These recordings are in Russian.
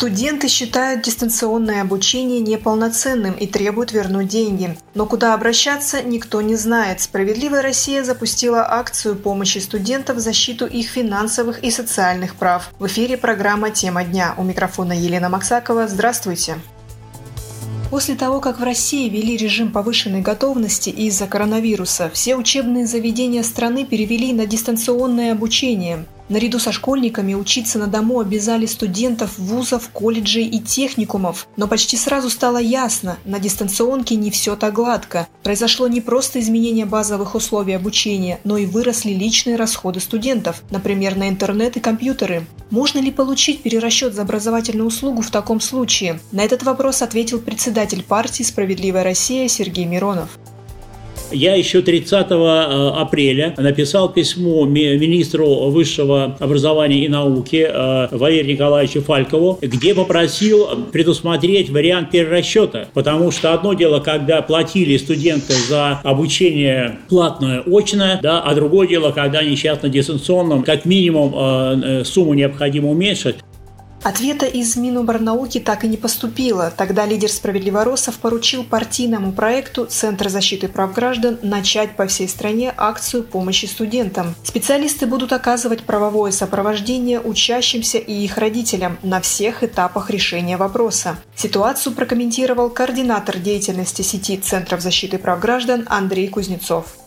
Студенты считают дистанционное обучение неполноценным и требуют вернуть деньги. Но куда обращаться, никто не знает. «Справедливая Россия» запустила акцию помощи студентов в защиту их финансовых и социальных прав. В эфире программа «Тема дня». У микрофона Елена Максакова. Здравствуйте. После того, как в России ввели режим повышенной готовности из-за коронавируса, все учебные заведения страны перевели на дистанционное обучение. Наряду со школьниками учиться на дому обязали студентов вузов, колледжей и техникумов. Но почти сразу стало ясно, на дистанционке не все так гладко. Произошло не просто изменение базовых условий обучения, но и выросли личные расходы студентов, например, на интернет и компьютеры. Можно ли получить перерасчет за образовательную услугу в таком случае? На этот вопрос ответил председатель партии «Справедливая Россия» Сергей Миронов. Я еще 30 э, апреля написал письмо министру высшего образования и науки э, Валерию Николаевичу Фалькову, где попросил предусмотреть вариант перерасчета, потому что одно дело, когда платили студенты за обучение платное, очное, да, а другое дело, когда они сейчас на дистанционном, как минимум э, сумму необходимо уменьшить. Ответа из Миноборнауки так и не поступило. Тогда лидер «Справедливоросов» поручил партийному проекту Центр защиты прав граждан начать по всей стране акцию помощи студентам. Специалисты будут оказывать правовое сопровождение учащимся и их родителям на всех этапах решения вопроса. Ситуацию прокомментировал координатор деятельности сети Центров защиты прав граждан Андрей Кузнецов.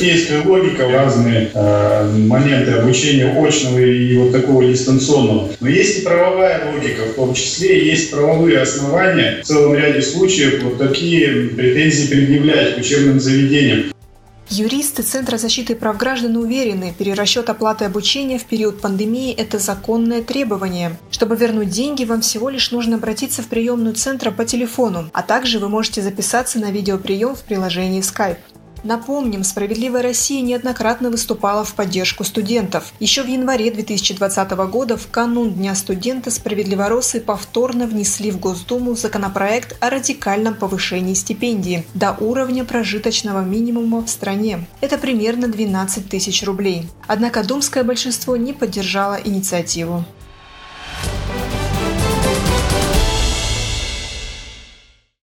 Есть логика, разные э, моменты обучения очного и вот такого дистанционного. Но есть и правовая логика, в том числе есть правовые основания в целом ряде случаев вот такие претензии предъявлять к учебным заведениям. Юристы Центра защиты прав граждан уверены, перерасчет оплаты обучения в период пандемии – это законное требование. Чтобы вернуть деньги, вам всего лишь нужно обратиться в приемную центра по телефону, а также вы можете записаться на видеоприем в приложении Skype. Напомним, «Справедливая Россия» неоднократно выступала в поддержку студентов. Еще в январе 2020 года, в канун Дня студента, «Справедливоросы» повторно внесли в Госдуму законопроект о радикальном повышении стипендии до уровня прожиточного минимума в стране. Это примерно 12 тысяч рублей. Однако думское большинство не поддержало инициативу.